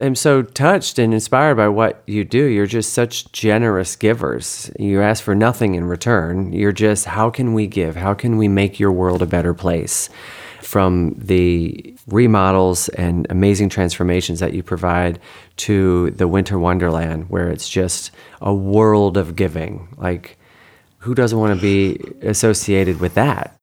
am so touched and inspired by what you do. You're just such generous givers. You ask for nothing in return. You're just, how can we give? How can we make your world a better place? From the remodels and amazing transformations that you provide to the Winter Wonderland, where it's just a world of giving. Like, who doesn't want to be associated with that?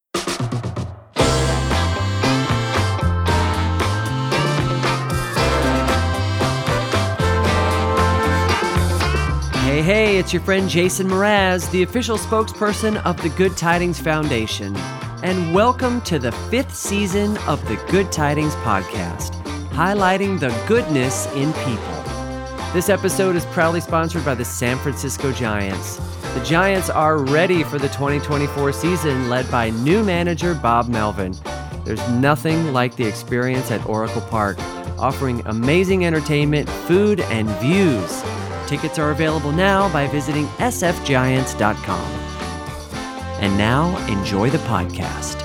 It's your friend Jason Mraz, the official spokesperson of the Good Tidings Foundation. And welcome to the fifth season of the Good Tidings Podcast, highlighting the goodness in people. This episode is proudly sponsored by the San Francisco Giants. The Giants are ready for the 2024 season, led by new manager Bob Melvin. There's nothing like the experience at Oracle Park, offering amazing entertainment, food, and views. Tickets are available now by visiting sfgiants.com. And now, enjoy the podcast.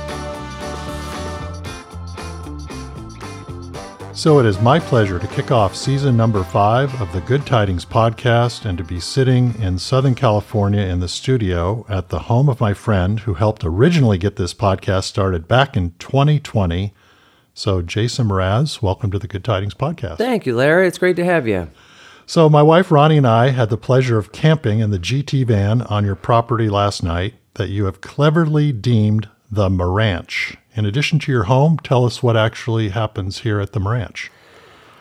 So it is my pleasure to kick off season number five of the Good Tidings podcast and to be sitting in Southern California in the studio at the home of my friend who helped originally get this podcast started back in 2020. So, Jason Mraz, welcome to the Good Tidings podcast. Thank you, Larry. It's great to have you. So, my wife Ronnie and I had the pleasure of camping in the GT van on your property last night that you have cleverly deemed the Mranch. In addition to your home, tell us what actually happens here at the Mranch.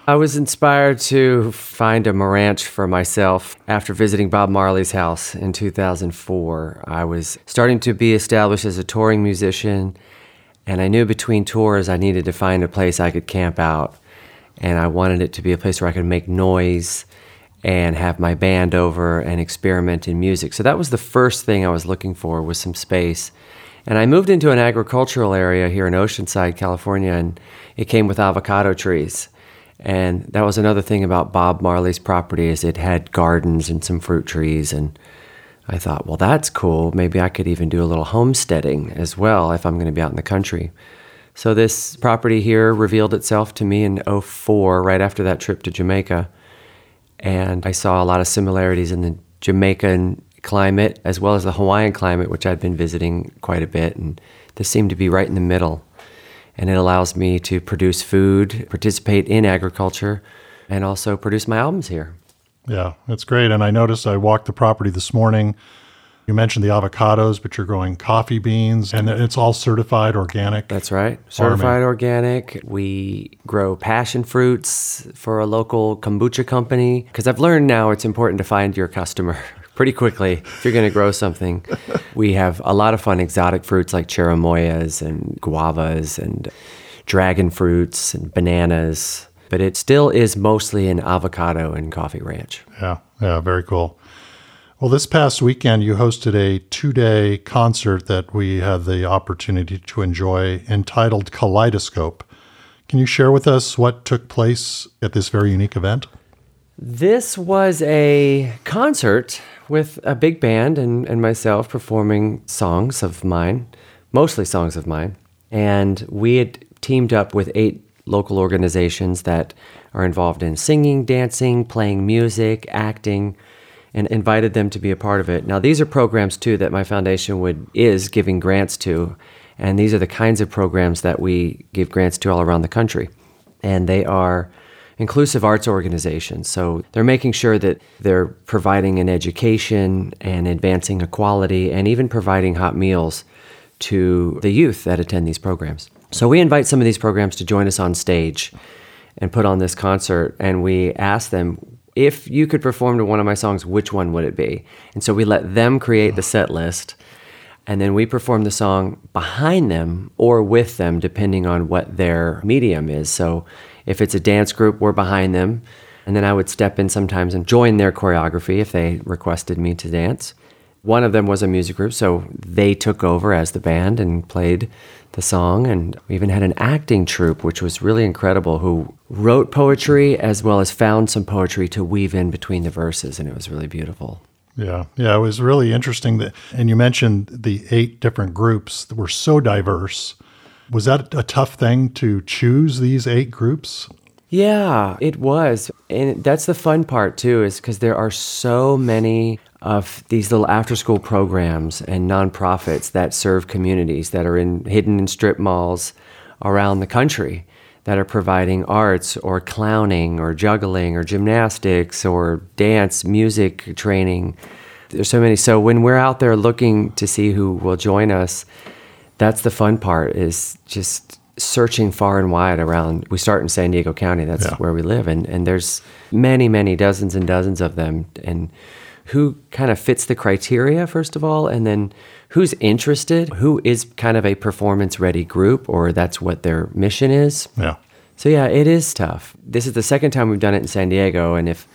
I was inspired to find a Mranch for myself after visiting Bob Marley's house in 2004. I was starting to be established as a touring musician, and I knew between tours I needed to find a place I could camp out. And I wanted it to be a place where I could make noise and have my band over and experiment in music. So that was the first thing I was looking for was some space. And I moved into an agricultural area here in Oceanside, California, and it came with avocado trees. And that was another thing about Bob Marley's property is it had gardens and some fruit trees and I thought, well, that's cool. Maybe I could even do a little homesteading as well if I'm going to be out in the country. So this property here revealed itself to me in 04, right after that trip to Jamaica. And I saw a lot of similarities in the Jamaican climate as well as the Hawaiian climate, which I've been visiting quite a bit. And this seemed to be right in the middle. And it allows me to produce food, participate in agriculture, and also produce my albums here. Yeah, that's great. And I noticed I walked the property this morning. You mentioned the avocados, but you're growing coffee beans, and it's all certified organic. That's right. Certified organic. We grow passion fruits for a local kombucha company because I've learned now it's important to find your customer pretty quickly if you're going to grow something. we have a lot of fun exotic fruits like cherimoyas and guavas and dragon fruits and bananas, but it still is mostly an avocado and coffee ranch. Yeah, yeah, very cool. Well, this past weekend, you hosted a two day concert that we had the opportunity to enjoy entitled Kaleidoscope. Can you share with us what took place at this very unique event? This was a concert with a big band and, and myself performing songs of mine, mostly songs of mine. And we had teamed up with eight local organizations that are involved in singing, dancing, playing music, acting and invited them to be a part of it. Now these are programs too that my foundation would is giving grants to, and these are the kinds of programs that we give grants to all around the country. And they are inclusive arts organizations. So they're making sure that they're providing an education and advancing equality and even providing hot meals to the youth that attend these programs. So we invite some of these programs to join us on stage and put on this concert and we ask them if you could perform to one of my songs, which one would it be? And so we let them create the set list, and then we perform the song behind them or with them, depending on what their medium is. So if it's a dance group, we're behind them. And then I would step in sometimes and join their choreography if they requested me to dance. One of them was a music group, so they took over as the band and played the song. And we even had an acting troupe, which was really incredible, who wrote poetry as well as found some poetry to weave in between the verses. And it was really beautiful. Yeah, yeah, it was really interesting that, and you mentioned the eight different groups that were so diverse. Was that a tough thing to choose these eight groups? Yeah, it was. And that's the fun part too, is because there are so many of these little after school programs and nonprofits that serve communities that are in hidden in strip malls around the country that are providing arts or clowning or juggling or gymnastics or dance, music training. There's so many. So when we're out there looking to see who will join us, that's the fun part is just searching far and wide around. We start in San Diego County, that's Yeah. where we live, and, and there's many, many dozens and dozens of them. And who kind of fits the criteria, first of all, and then who's interested, who is kind of a performance ready group, or that's what their mission is. Yeah. So yeah, it is tough. This is the second time we've done it in San Diego, and if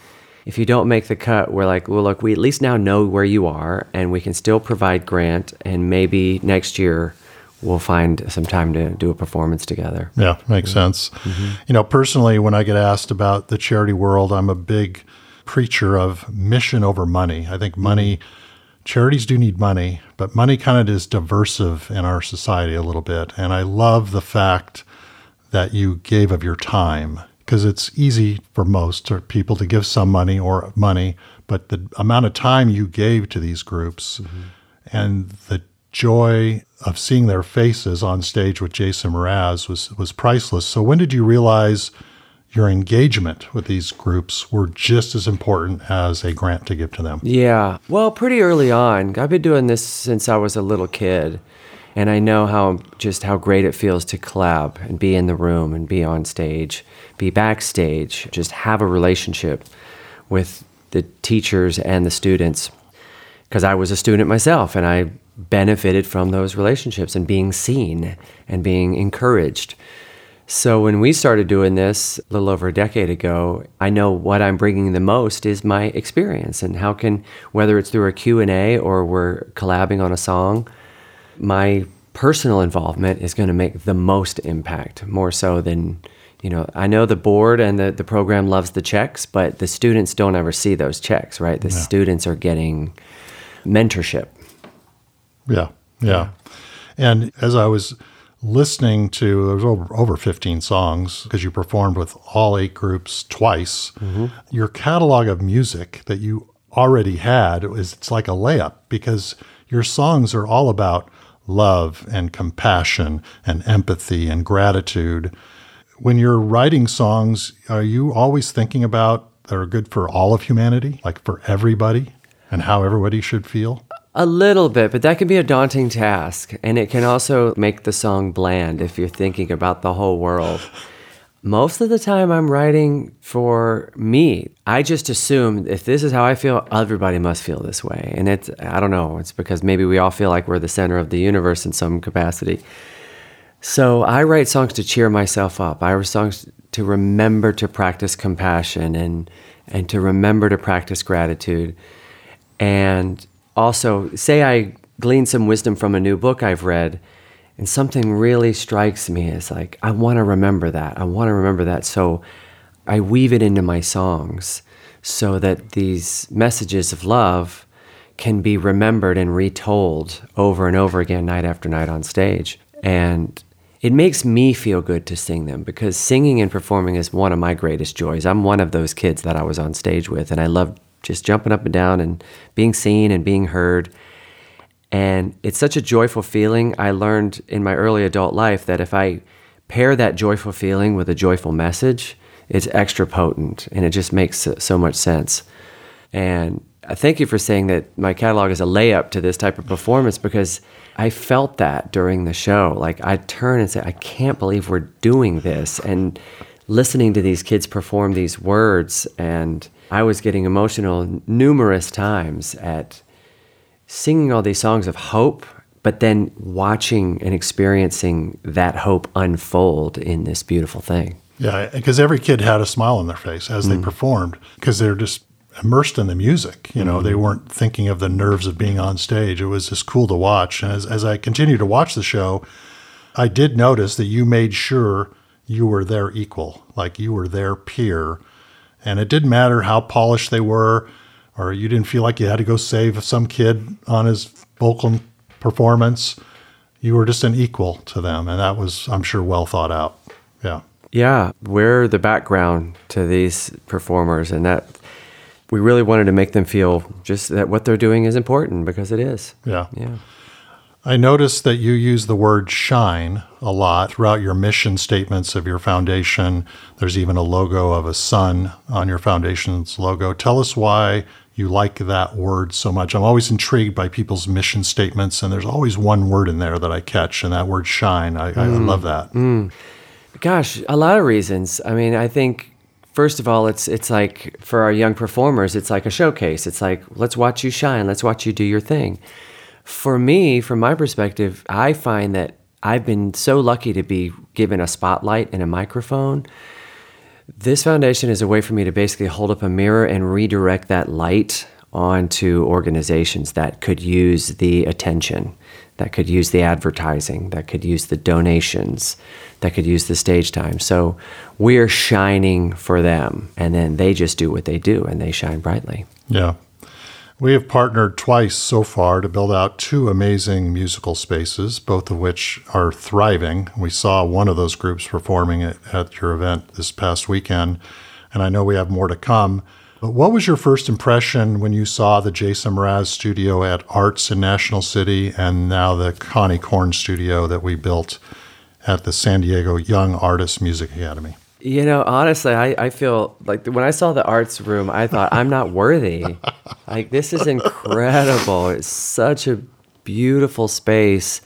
if you don't make the cut, we're like, well, look, we at least now know where you are, and we can still provide grant, and maybe next year we'll find some time to do a performance together. Yeah, makes sense. Mm-hmm. You know, personally, when I get asked about the charity world, I'm a big preacher of mission over money. I think money, charities do need money, but money kind of is diversive in our society a little bit. And I love the fact that you gave of your time because it's easy for most people to give some money or money, but the amount of time you gave to these groups mm-hmm. and the joy of seeing their faces on stage with Jason Mraz was was priceless. So when did you realize your engagement with these groups were just as important as a grant to give to them? Yeah. Well, pretty early on. I've been doing this since I was a little kid. And I know how just how great it feels to collab and be in the room and be on stage, be backstage, just have a relationship with the teachers and the students. Because I was a student myself and I benefited from those relationships and being seen and being encouraged. So when we started doing this a little over a decade ago, I know what I'm bringing the most is my experience and how can whether it's through a Q&A or we're collabing on a song, my personal involvement is going to make the most impact more so than you know i know the board and the, the program loves the checks but the students don't ever see those checks right? The students are getting mentorship. Yeah, yeah. And as I was listening to, there's over, over 15 songs because you performed with all eight groups twice. Mm-hmm. Your catalog of music that you already had is it's like a layup because your songs are all about love and compassion and empathy and gratitude. When you're writing songs, are you always thinking about that are good for all of humanity, like for everybody, and how everybody should feel? A little bit, but that can be a daunting task. And it can also make the song bland if you're thinking about the whole world. Most of the time, I'm writing for me. I just assume if this is how I feel, everybody must feel this way. And it's, I don't know, it's because maybe we all feel like we're the center of the universe in some capacity. So I write songs to cheer myself up. I write songs to remember to practice compassion and, and to remember to practice gratitude. And also, say I glean some wisdom from a new book I've read, and something really strikes me as like, I want to remember that. I want to remember that. So I weave it into my songs so that these messages of love can be remembered and retold over and over again, night after night on stage. And it makes me feel good to sing them because singing and performing is one of my greatest joys. I'm one of those kids that I was on stage with, and I love just jumping up and down and being seen and being heard. And it's such a joyful feeling. I learned in my early adult life that if I pair that joyful feeling with a joyful message, it's extra potent and it just makes so- much sense. And I thank you for saying that my catalog is a layup to this type of performance because I felt that during the show. Like I'd turn and say, I can't believe we're doing this. And listening to these kids perform these words, and I was getting emotional numerous times at singing all these songs of hope, but then watching and experiencing that hope unfold in this beautiful thing. Yeah, because every kid had a smile on their face as they mm. performed because they're just immersed in the music. You know, they mm-hmm. weren't thinking of the nerves of being on stage. It was just cool to watch. And as, as I continued to watch the show, I did notice that you made sure you were their equal, like you were their peer. And it didn't matter how polished they were, or you didn't feel like you had to go save some kid on his vocal performance. You were just an equal to them. And that was, I'm sure, well thought out. Yeah. Yeah, we're the background to these performers, and that we really wanted to make them feel just that what they're doing is important because it is. Yeah. Yeah. I noticed that you use the word shine a lot throughout your mission statements of your foundation. There's even a logo of a sun on your foundation's logo. Tell us why you like that word so much. I'm always intrigued by people's mission statements, and there's always one word in there that I catch, and that word shine. I, I hmm. love that. Hmm. Gosh, a lot of reasons. I mean, I think first of all, it's it's like for our young performers, it's like a showcase. It's like let's watch you shine, let's watch you do your thing. For me, from my perspective, I find that I've been so lucky to be given a spotlight and a microphone. This foundation is a way for me to basically hold up a mirror and redirect that light onto organizations that could use the attention, that could use the advertising, that could use the donations, that could use the stage time. So we're shining for them, and then they just do what they do and they shine brightly. Yeah. We have partnered twice so far to build out two amazing musical spaces, both of which are thriving. We saw one of those groups performing at, at your event this past weekend, and I know we have more to come. But what was your first impression when you saw the Jason Mraz studio at Arts in National City and now the Connie Korn studio that we built at the San Diego Young Artists Music Academy? You know, honestly, I, I feel like when I saw the arts room, I thought, I'm not worthy. like, this is incredible. It's such a beautiful space.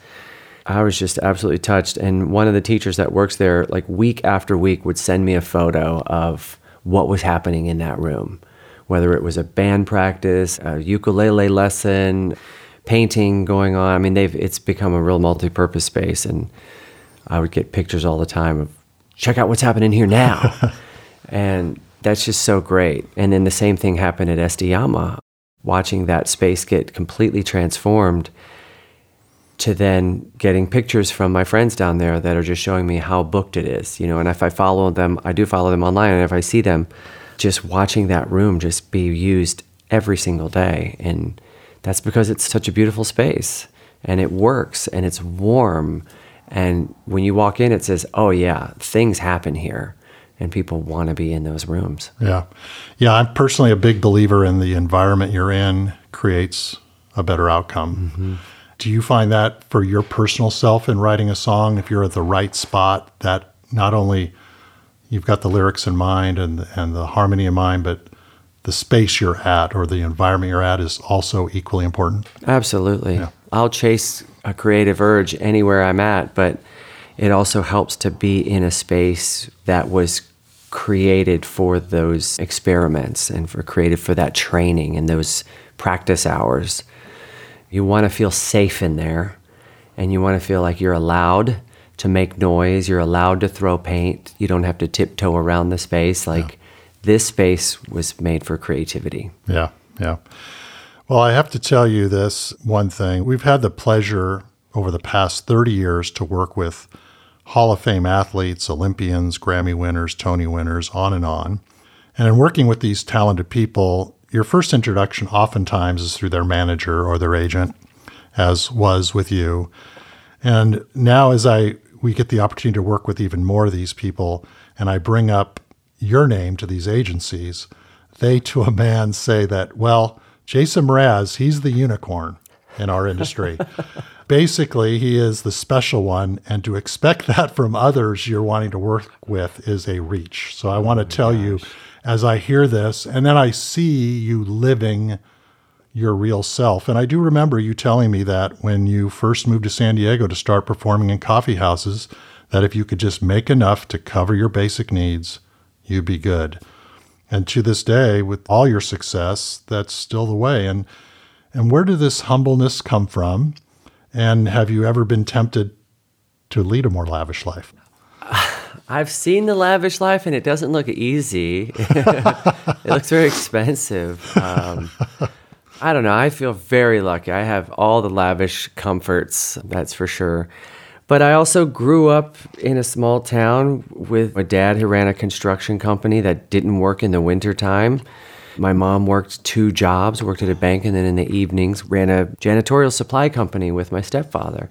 I was just absolutely touched. And one of the teachers that works there, like week after week, would send me a photo of what was happening in that room, whether it was a band practice, a ukulele lesson, painting going on. I mean, they've it's become a real multi-purpose space, and I would get pictures all the time of check out what's happening here now, and that's just so great. And then the same thing happened at SDYAMA, watching that space get completely transformed to then getting pictures from my friends down there that are just showing me how booked it is, you know. And if I follow them, I do follow them online, and if I see them, just watching that room just be used every single day, and that's because it's such a beautiful space, and it works, and it's warm, and when you walk in, it says, "Oh yeah, things happen here." And people want to be in those rooms. Yeah. Yeah. I'm personally a big believer in the environment you're in creates a better outcome. Mm-hmm. Do you find that for your personal self in writing a song, if you're at the right spot, that not only you've got the lyrics in mind and, and the harmony in mind, but the space you're at or the environment you're at is also equally important? Absolutely. I'll chase a creative urge anywhere I'm at, but it also helps to be in a space that was created for those experiments and for created for that training and those practice hours. You want to feel safe in there and you want to feel like you're allowed to make noise, you're allowed to throw paint. You don't have to tiptoe around the space like this space was made for creativity. Yeah, yeah. Well, I have to tell you this one thing. We've had the pleasure over the past 30 years to work with Hall of Fame athletes, Olympians, Grammy winners, Tony winners, on and on. And in working with these talented people, your first introduction oftentimes is through their manager or their agent, as was with you. And now, as I we get the opportunity to work with even more of these people, and I bring up your name to these agencies, they to a man say that, well, Jason Mraz, he's the unicorn in our industry. Basically, he is the special one, and to expect that from others you're wanting to work with is a reach. So I oh want to tell you, as I hear this, and then I see you living your real self. And I do remember you telling me that when you first moved to San Diego to start performing in coffee houses, that if you could just make enough to cover your basic needs, you'd be good. And to this day, with all your success, that's still the way. And and where did this humbleness come from? And have you ever been tempted to lead a more lavish life? I've seen the lavish life and it doesn't look easy. it looks very expensive. Um, I don't know. I feel very lucky. I have all the lavish comforts, that's for sure. But I also grew up in a small town with a dad who ran a construction company that didn't work in the wintertime. My mom worked two jobs, worked at a bank, and then in the evenings ran a janitorial supply company with my stepfather.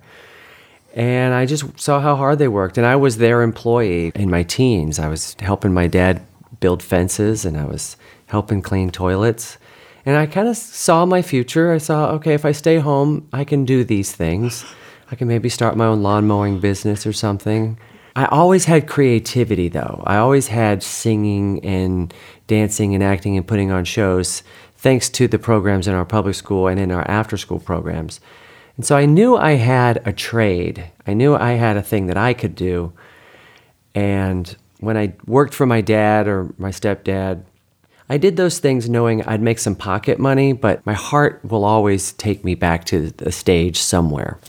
And I just saw how hard they worked. And I was their employee in my teens. I was helping my dad build fences and I was helping clean toilets. And I kind of saw my future. I saw, okay, if I stay home, I can do these things. I can maybe start my own lawn mowing business or something. I always had creativity though. I always had singing and dancing and acting and putting on shows thanks to the programs in our public school and in our after school programs. And so I knew I had a trade. I knew I had a thing that I could do. And when I worked for my dad or my stepdad, I did those things knowing I'd make some pocket money, but my heart will always take me back to the stage somewhere.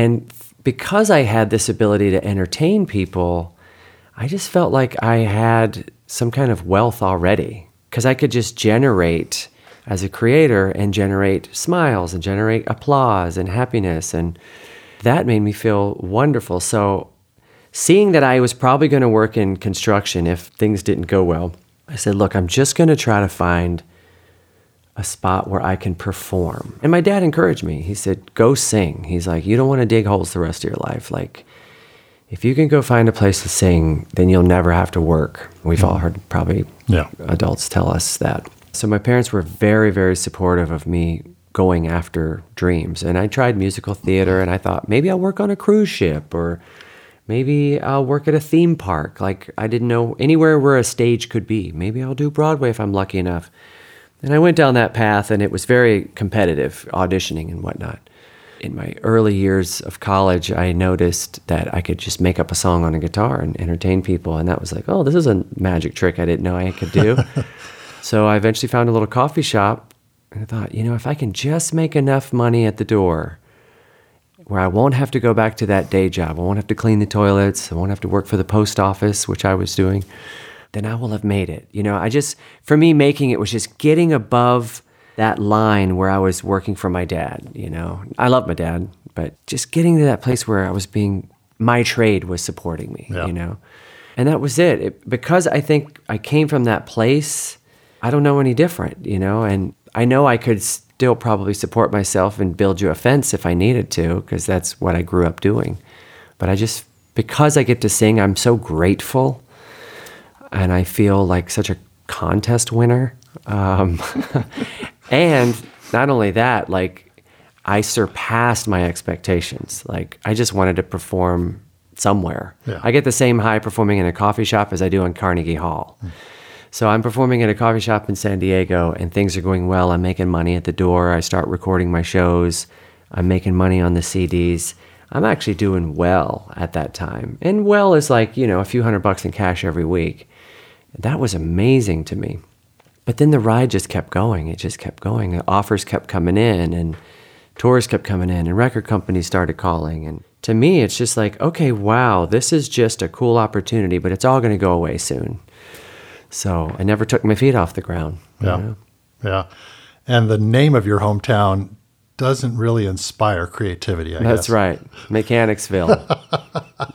And because I had this ability to entertain people, I just felt like I had some kind of wealth already because I could just generate as a creator and generate smiles and generate applause and happiness. And that made me feel wonderful. So, seeing that I was probably going to work in construction if things didn't go well, I said, Look, I'm just going to try to find a spot where I can perform. And my dad encouraged me. He said, Go sing. He's like, You don't want to dig holes the rest of your life. Like, if you can go find a place to sing, then you'll never have to work. We've all mm-hmm. heard probably Yeah. adults tell us that. So my parents were very, very supportive of me going after dreams. And I tried musical theater and I thought maybe I'll work on a cruise ship or maybe I'll work at a theme park. Like I didn't know anywhere where a stage could be. Maybe I'll do Broadway if I'm lucky enough. And I went down that path and it was very competitive, auditioning and whatnot. In my early years of college, I noticed that I could just make up a song on a guitar and entertain people. And that was like, oh, this is a magic trick I didn't know I could do. so I eventually found a little coffee shop and I thought, you know, if I can just make enough money at the door where I won't have to go back to that day job, I won't have to clean the toilets, I won't have to work for the post office, which I was doing, then I will have made it. You know, I just, for me, making it was just getting above that line where I was working for my dad. You know, I love my dad, but just getting to that place where I was being, my trade was supporting me, Yeah. you know? And that was it. it. Because I think I came from that place, I don't know any different, you know? And I know I could still probably support myself and build you a fence if I needed to, because that's what I grew up doing. But I just, because I get to sing, I'm so grateful and I feel like such a contest winner. Um, and not only that, like I surpassed my expectations. Like I just wanted to perform somewhere. Yeah. I get the same high performing in a coffee shop as I do in Carnegie Hall. So I'm performing at a coffee shop in San Diego and things are going well. I'm making money at the door. I start recording my shows. I'm making money on the CDs. I'm actually doing well at that time. And well is like, you know, a few hundred bucks in cash every week. That was amazing to me. But then the ride just kept going. It just kept going. Offers kept coming in and tours kept coming in and record companies started calling. And to me, it's just like, okay, wow, this is just a cool opportunity, but it's all going to go away soon. So I never took my feet off the ground. you Yeah. know? Yeah. And the name of your hometown doesn't really inspire creativity, I That's guess. right. Mechanicsville.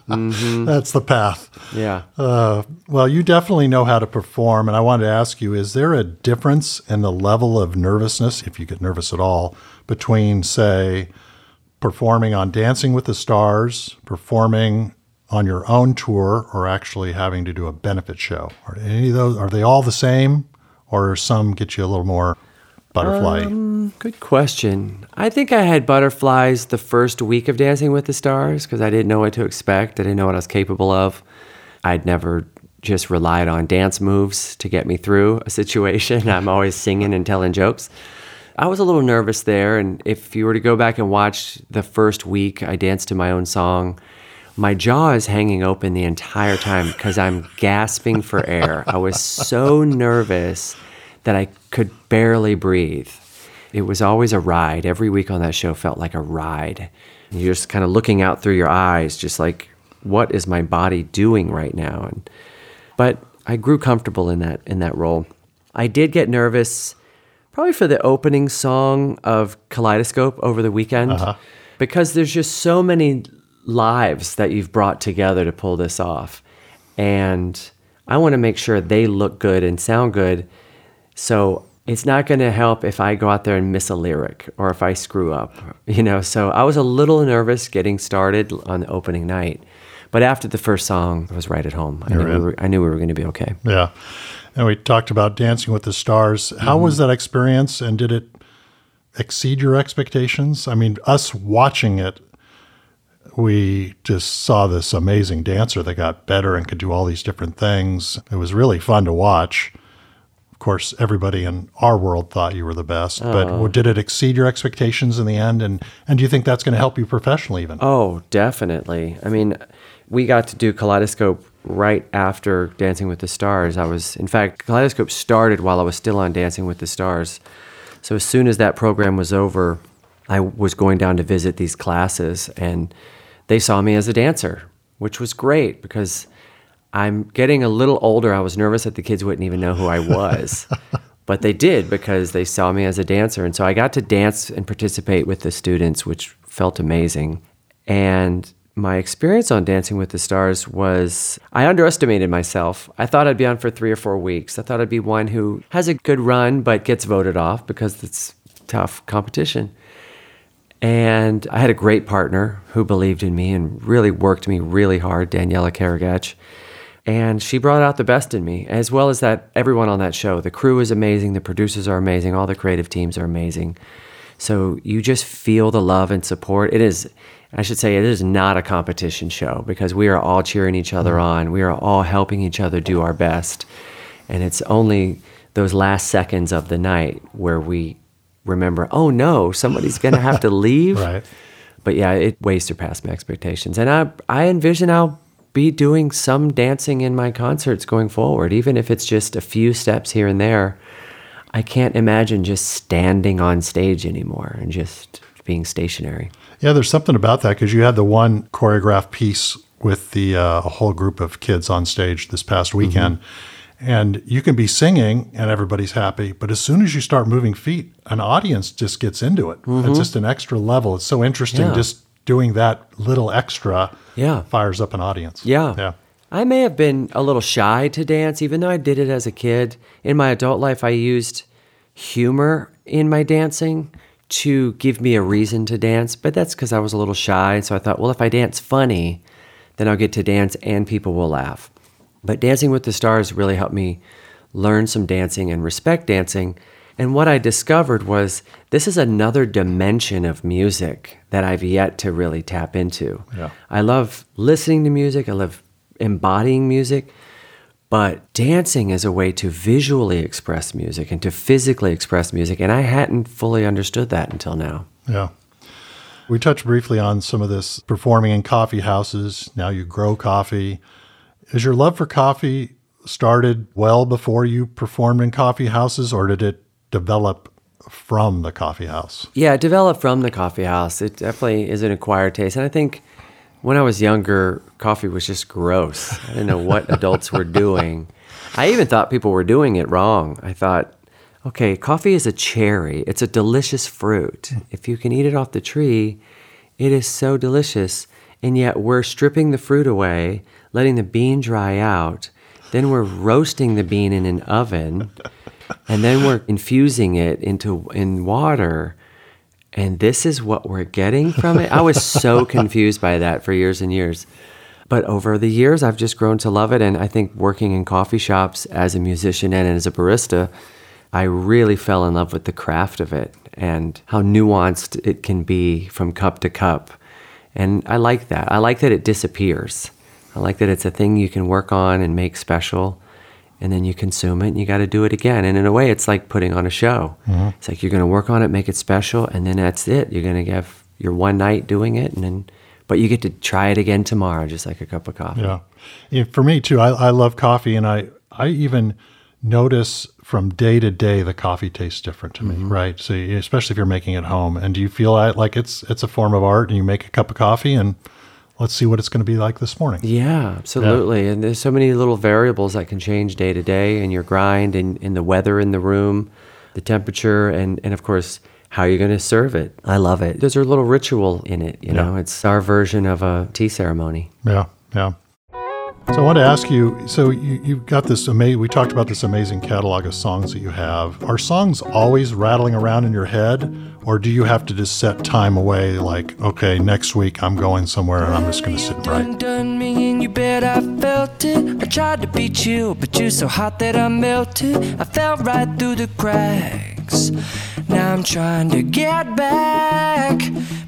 That's the path. yeah. Uh, well, you definitely know how to perform. And I wanted to ask you is there a difference in the level of nervousness, if you get nervous at all, between, say, performing on Dancing with the Stars, performing on your own tour, or actually having to do a benefit show? Are any of those, are they all the same? Or some get you a little more butterfly? Um, good question. I think I had butterflies the first week of Dancing with the Stars because I didn't know what to expect. I didn't know what I was capable of. I'd never just relied on dance moves to get me through a situation. I'm always singing and telling jokes. I was a little nervous there. And if you were to go back and watch the first week, I danced to my own song. My jaw is hanging open the entire time because I'm gasping for air. I was so nervous that I could barely breathe. It was always a ride. Every week on that show felt like a ride. You're just kind of looking out through your eyes, just like, what is my body doing right now? And but I grew comfortable in that in that role. I did get nervous probably for the opening song of Kaleidoscope over the weekend uh-huh. because there's just so many lives that you've brought together to pull this off. And I want to make sure they look good and sound good. So it's not going to help if I go out there and miss a lyric or if I screw up, you know. So I was a little nervous getting started on the opening night, but after the first song, I was right at home. I, knew we, were, I knew we were going to be okay. Yeah, and we talked about Dancing with the Stars. How was mm-hmm. that experience, and did it exceed your expectations? I mean, us watching it, we just saw this amazing dancer that got better and could do all these different things. It was really fun to watch. Of course, everybody in our world thought you were the best, but oh. did it exceed your expectations in the end? And and do you think that's going to help you professionally even? Oh, definitely. I mean, we got to do Kaleidoscope right after Dancing with the Stars. I was, in fact, Kaleidoscope started while I was still on Dancing with the Stars. So as soon as that program was over, I was going down to visit these classes, and they saw me as a dancer, which was great because I'm getting a little older. I was nervous that the kids wouldn't even know who I was. but they did because they saw me as a dancer. And so I got to dance and participate with the students, which felt amazing. And my experience on Dancing with the Stars was I underestimated myself. I thought I'd be on for three or four weeks. I thought I'd be one who has a good run but gets voted off because it's tough competition. And I had a great partner who believed in me and really worked me really hard, Daniela Karagach. And she brought out the best in me, as well as that everyone on that show. The crew is amazing, the producers are amazing, all the creative teams are amazing. So you just feel the love and support. It is, I should say, it is not a competition show because we are all cheering each other mm-hmm. on. We are all helping each other do our best. And it's only those last seconds of the night where we remember, oh no, somebody's going to have to leave. Right. But yeah, it way surpassed my expectations. And I, I envision I'll be doing some dancing in my concerts going forward, even if it's just a few steps here and there. I can't imagine just standing on stage anymore and just being stationary. Yeah, there's something about that because you had the one choreographed piece with the uh, a whole group of kids on stage this past weekend. And you can be singing and everybody's happy, but as soon as you start moving feet, an audience just gets into it. It's just an extra level. It's so interesting Yeah. just doing that little extra Yeah. fires up an audience. Yeah. Yeah. I may have been a little shy to dance, even though I did it as a kid. In my adult life, I used humor in my dancing to give me a reason to dance, but that's because I was a little shy. So I thought, well, if I dance funny, then I'll get to dance and people will laugh. But Dancing with the Stars really helped me learn some dancing and respect dancing. And what I discovered was this is another dimension of music that I've yet to really tap into. Yeah. I love listening to music, I love embodying music, but dancing is a way to visually express music and to physically express music. And I hadn't fully understood that until now. Yeah. We touched briefly on some of this performing in coffee houses. Now you grow coffee. Is your love for coffee started well before you performed in coffee houses, or did it develop from the coffee house? Yeah, it developed from the coffee house. It definitely is an acquired taste. And I think when I was younger, coffee was just gross. I didn't know what adults were doing. I even thought people were doing it wrong. I thought, okay, coffee is a cherry, it's a delicious fruit. If you can eat it off the tree, it is so delicious. And yet we're stripping the fruit away, letting the bean dry out. Then we're roasting the bean in an oven and then we're infusing it into in water. And this is what we're getting from it. I was so confused by that for years and years. But over the years i've just grown to love it. And i think working in coffee shops as a musician and as a barista i really fell in love with the craft of it and how nuanced it can be from cup to cup. And i like that. I like that it disappears. I like that it's a thing you can work on and make special and then you consume it and you got to do it again. And in a way, it's like putting on a show. Mm-hmm. It's like you're going to work on it, make it special, and then that's it. You're going to have your one night doing it, and then, but you get to try it again tomorrow, just like a cup of coffee. Yeah. yeah for me too, I, I love coffee and I, I even notice from day to day the coffee tastes different to me, mm-hmm. right? So especially if you're making it home. And do you feel like it's it's a form of art and you make a cup of coffee and let's see what it's going to be like this morning. Yeah, absolutely. And there's so many little variables that can change day to day in your grind and in the weather in the room, the temperature, and, and of course, how you're going to serve it. I love it. There's a little ritual in it, you know, it's our version of a tea ceremony. Yeah, yeah. So I want to ask you. So you, you've got this amazing. We talked about this amazing catalog of songs that you have. Are songs always rattling around in your head, or do you have to just set time away? Like, okay, next week I'm going somewhere and I'm just going to sit and write. Done me and you bet I felt it. I tried to beat you, but you're so hot that I melted. I fell right through the cracks. Now I'm trying to get back.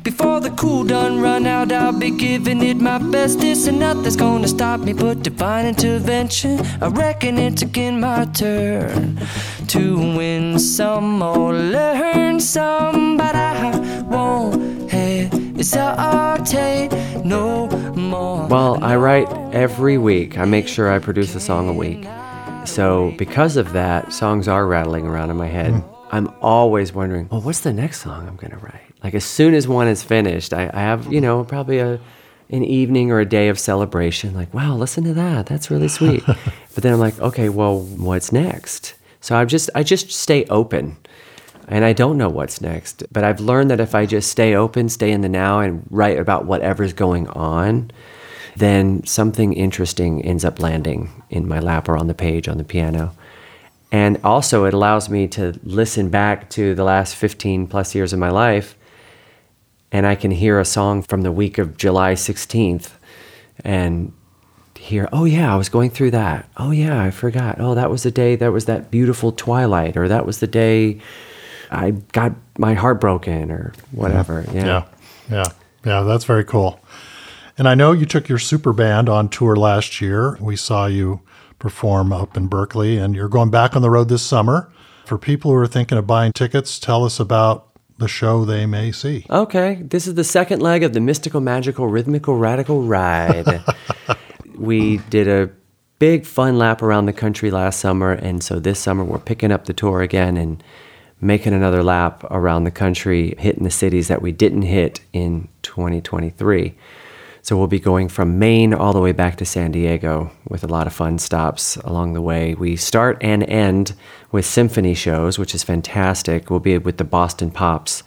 Before the cool done run out, I'll be giving it my bestest, and nothing's gonna stop me but divine intervention. I reckon it's again my turn to win some or learn some, but I won't hesitate no more. Well, I write every week. I make sure I produce a song a week. So, because of that, songs are rattling around in my head. Hmm. I'm always wondering, well, what's the next song I'm going to write? Like, as soon as one is finished, I, I have, you know, probably a, an evening or a day of celebration. Like, wow, listen to that. That's really sweet. but then I'm like, okay, well, what's next? So I just, I just stay open and I don't know what's next. But I've learned that if I just stay open, stay in the now, and write about whatever's going on, then something interesting ends up landing in my lap or on the page on the piano. And also, it allows me to listen back to the last 15 plus years of my life, and I can hear a song from the week of July 16th and hear, oh, yeah, I was going through that. Oh, yeah, I forgot. Oh, that was the day that was that beautiful twilight, or that was the day I got my heart broken, or whatever. Yeah. Yeah, yeah, yeah. That's very cool. And I know you took your super band on tour last year. We saw you perform up in Berkeley, and you're going back on the road this summer. For people who are thinking of buying tickets, tell us about the show they may see. Okay, this is the second leg of the mystical, magical, rhythmical, radical ride. we did a big fun lap around the country last summer, and so this summer we're picking up the tour again and making another lap around the country, hitting the cities that we didn't hit in 2023. So we'll be going from Maine all the way back to San Diego with a lot of fun stops along the way. We start and end with symphony shows, which is fantastic. We'll be with the Boston Pops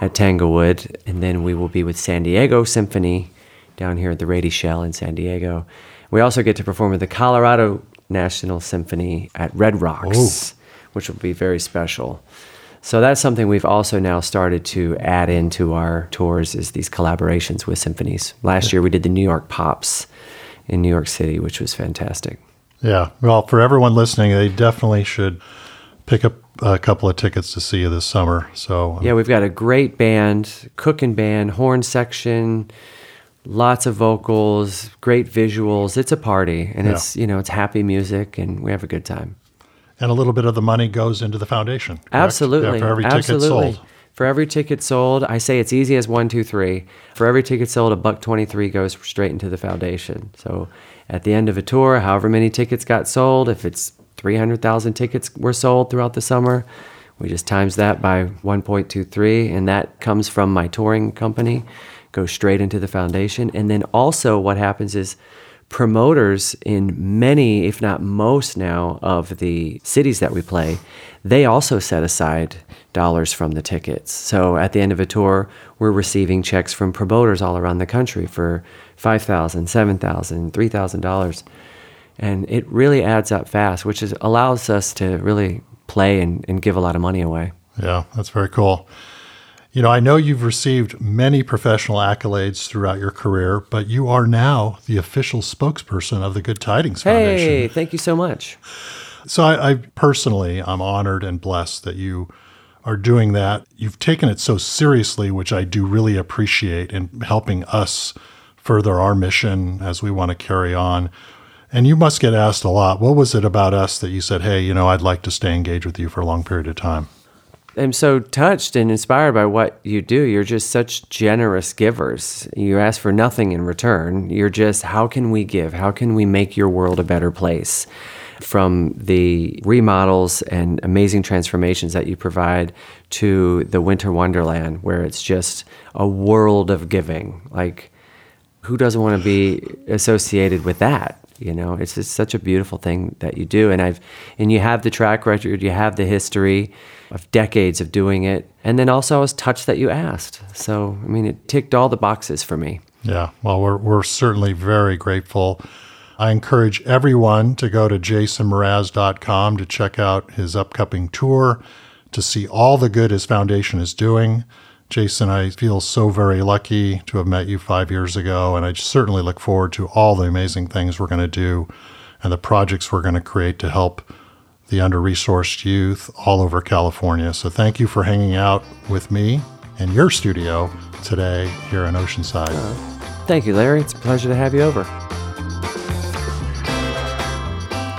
at Tanglewood, and then we will be with San Diego Symphony down here at the Rady Shell in San Diego. We also get to perform with the Colorado National Symphony at Red Rocks, oh. which will be very special. So that's something we've also now started to add into our tours is these collaborations with symphonies. Last year we did the New York Pops in New York City, which was fantastic. Yeah. Well, for everyone listening, they definitely should pick up a couple of tickets to see you this summer. So Yeah, we've got a great band, cooking band, horn section, lots of vocals, great visuals. It's a party and Yeah. it's, you know, it's happy music and we have a good time. And a little bit of the money goes into the foundation. correct? Absolutely. Yeah, for every Absolutely. ticket sold. For every ticket sold, I say it's easy as one, two, three. For every ticket sold, a buck twenty-three goes straight into the foundation. So at the end of a tour, however many tickets got sold, if it's three hundred thousand tickets were sold throughout the summer, we just times that by one point two three, and that comes from my touring company, goes straight into the foundation. And then also, what happens is promoters in many, if not most now, of the cities that we play, they also set aside dollars from the tickets. So at the end of a tour, we're receiving checks from promoters all around the country for $5,000, $7,000, $3,000. And it really adds up fast, which is, allows us to really play and, and give a lot of money away. Yeah, that's very cool. You know, I know you've received many professional accolades throughout your career, but you are now the official spokesperson of the Good Tidings Foundation. Hey, thank you so much. So I, I personally, I'm honored and blessed that you are doing that. You've taken it so seriously, which I do really appreciate in helping us further our mission as we want to carry on. And you must get asked a lot. What was it about us that you said, hey, you know, I'd like to stay engaged with you for a long period of time? I'm so touched and inspired by what you do. You're just such generous givers. You ask for nothing in return. You're just, how can we give? How can we make your world a better place? From the remodels and amazing transformations that you provide to the Winter Wonderland, where it's just a world of giving. Like, who doesn't want to be associated with that? You know, it's just such a beautiful thing that you do, and I've and you have the track record, you have the history of decades of doing it, and then also I was touched that you asked. So I mean, it ticked all the boxes for me. Yeah, well, we're, we're certainly very grateful. I encourage everyone to go to jasonmraz.com to check out his upcoming tour, to see all the good his foundation is doing. Jason, I feel so very lucky to have met you five years ago, and I certainly look forward to all the amazing things we're going to do and the projects we're going to create to help the under resourced youth all over California. So thank you for hanging out with me in your studio today here in Oceanside. Thank you, Larry. It's a pleasure to have you over.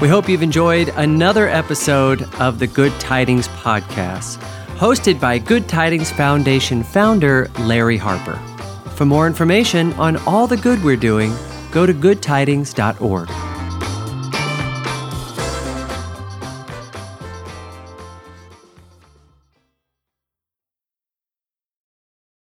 We hope you've enjoyed another episode of the Good Tidings Podcast hosted by Good Tidings Foundation founder Larry Harper. For more information on all the good we're doing, go to goodtidings.org.